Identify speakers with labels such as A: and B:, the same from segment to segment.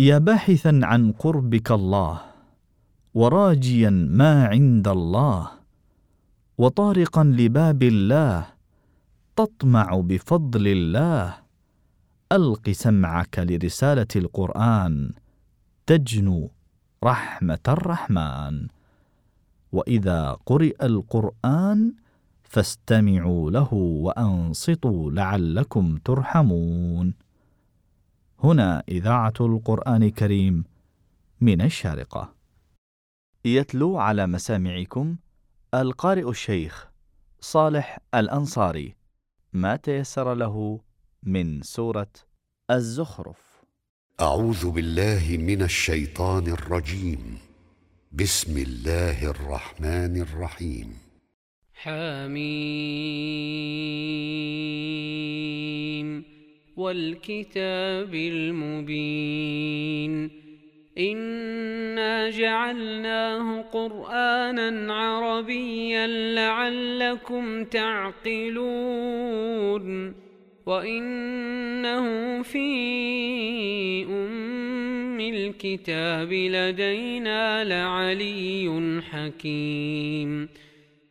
A: يا باحثا عن قربك الله وراجيا ما عند الله وطارقا لباب الله تطمع بفضل الله ألق سمعك لرسالة القرآن تجنو رحمة الرحمن وإذا قرئ القرآن فاستمعوا له وأنصتوا لعلكم ترحمون هنا إذاعة القرآن الكريم من الشارقة. يتلو على مسامعكم القارئ الشيخ صالح الأنصاري ما تيسر له من سورة الزخرف.
B: أعوذ بالله من الشيطان الرجيم. بسم الله الرحمن الرحيم.
C: حميم. والكتاب المبين. انا جعلناه قرانا عربيا لعلكم تعقلون. وانه في ام الكتاب لدينا لعلي حكيم.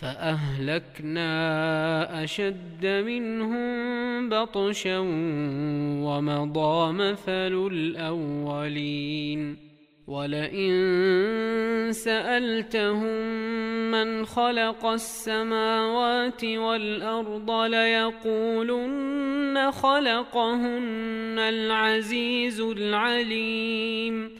C: فأهلكنا أشد منهم بطشا ومضى مثل الأولين ولئن سألتهم من خلق السماوات والأرض ليقولن خلقهن العزيز العليم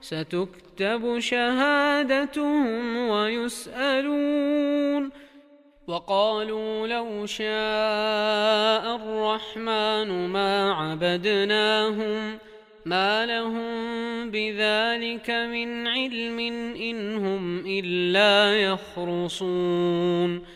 C: ستكتب شهادتهم ويسألون. وقالوا لو شاء الرحمن ما عبدناهم ما لهم بذلك من علم إن هم إلا يخرصون.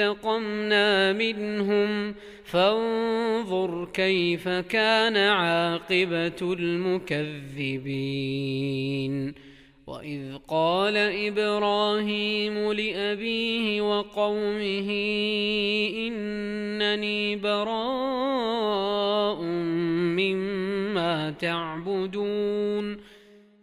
C: فانتقمنا منهم. فانظر كيف كان عاقبة المكذبين. وإذ قال إبراهيم لأبيه وقومه إنني براء مما تعبدون.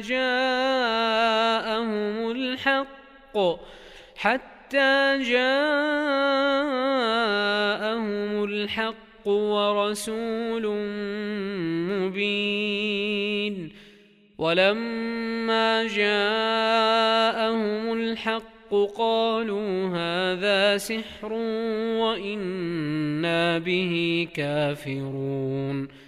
C: جاءهم الحق حتى جاءهم الحق ورسول مبين. ولما جاءهم الحق قالوا هذا سحر وإنا به كافرون.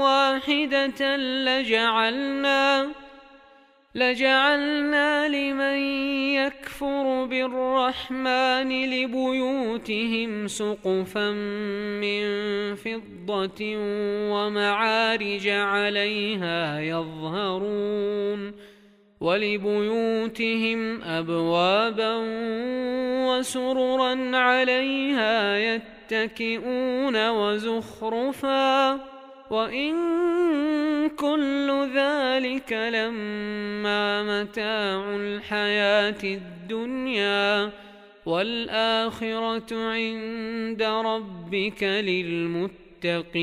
C: واحدة لجعلنا لجعلنا لمن يكفر بالرحمن لبيوتهم سقفا من فضة ومعارج عليها يظهرون ولبيوتهم أبوابا وسررا عليها يتكئون وزخرفا وإن كل ذلك لما متاع الحياة الدنيا والآخرة عند ربك للمتقين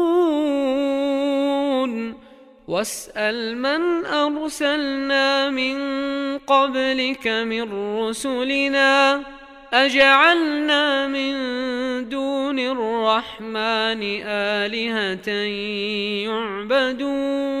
C: واسأل من أرسلنا من قبلك من رسلنا أجعلنا من دون الرحمن آلهة يعبدون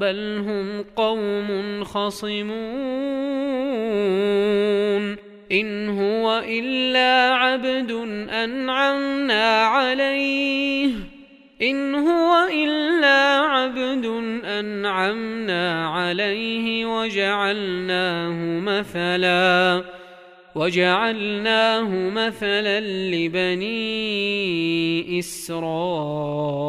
C: بل هم قوم خصمون إن هو إلا عبد أنعمنا عليه إن هو إلا عبد أنعمنا عليه وجعلناه مثلا وجعلناه مثلا لبني اسرائيل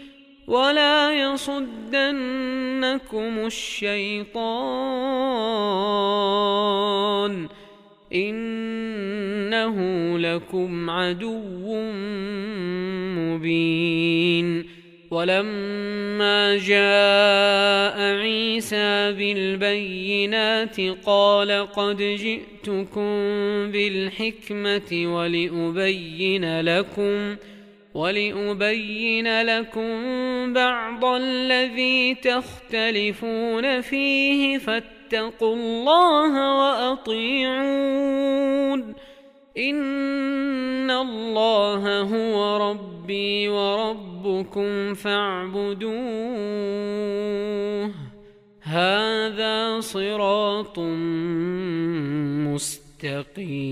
C: ولا يصدنكم الشيطان إنه لكم عدو مبين ولما جاء عيسى بالبينات قال قد جئتكم بالحكمة ولأبين لكم ولأبين لكم بعض الذي تختلفون فيه فاتقوا الله وأطيعون إن الله هو ربي وربكم فاعبدوه هذا صراط مستقيم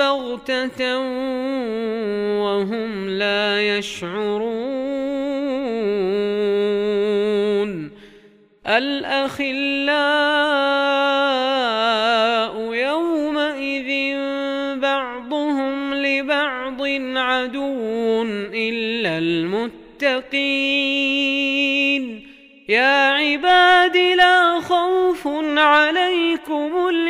C: بغتة وهم لا يشعرون الأخلاء يومئذ بعضهم لبعض عدو إلا المتقين يا عباد لا خوف عليكم اليوم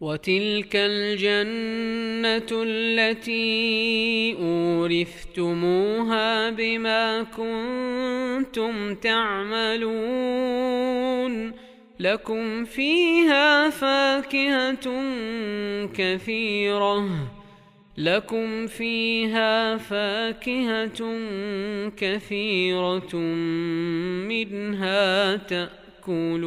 C: وتلك الجنة التي أورثتموها بما كنتم تعملون لكم فيها فاكهة كثيرة لكم فيها فاكهة كثيرة منها تأكلون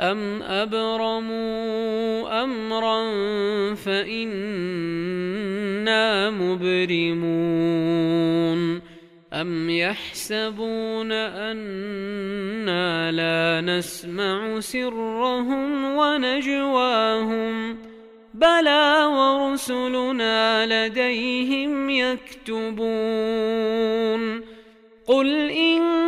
C: أم أبرموا أمرا فإنا مبرمون أم يحسبون أنا لا نسمع سرهم ونجواهم بلى ورسلنا لديهم يكتبون قل إن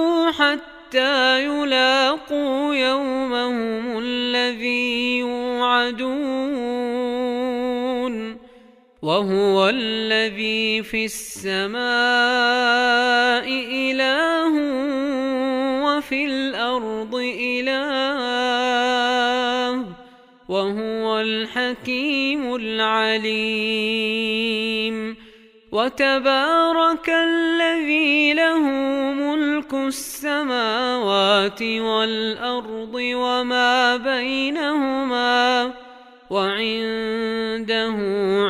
C: حتى يلاقوا يومهم الذي يوعدون وهو الذي في السماء إله وفي الأرض إله وهو الحكيم العليم وتبارك الذي له ملك السماوات والأرض وما بينهما وعنده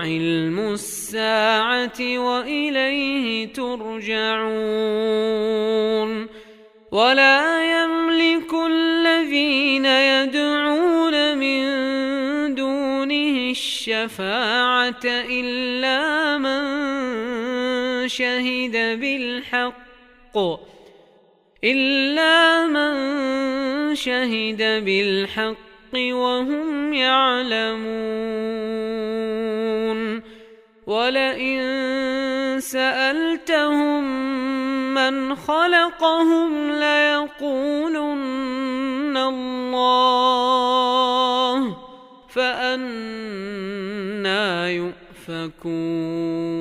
C: علم الساعة وإليه ترجعون ولا يملك الذين يدعون من دونه الشفاعة إلا من شهد بالحق إلا من شهد بالحق وهم يعلمون. ولئن سألتهم من خلقهم ليقولن الله فأنا يؤفكون.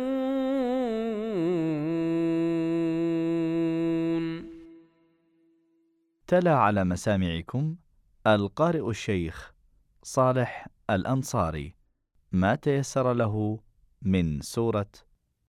A: تلا على مسامعكم القارئ الشيخ صالح الأنصاري ما تيسر له من سورة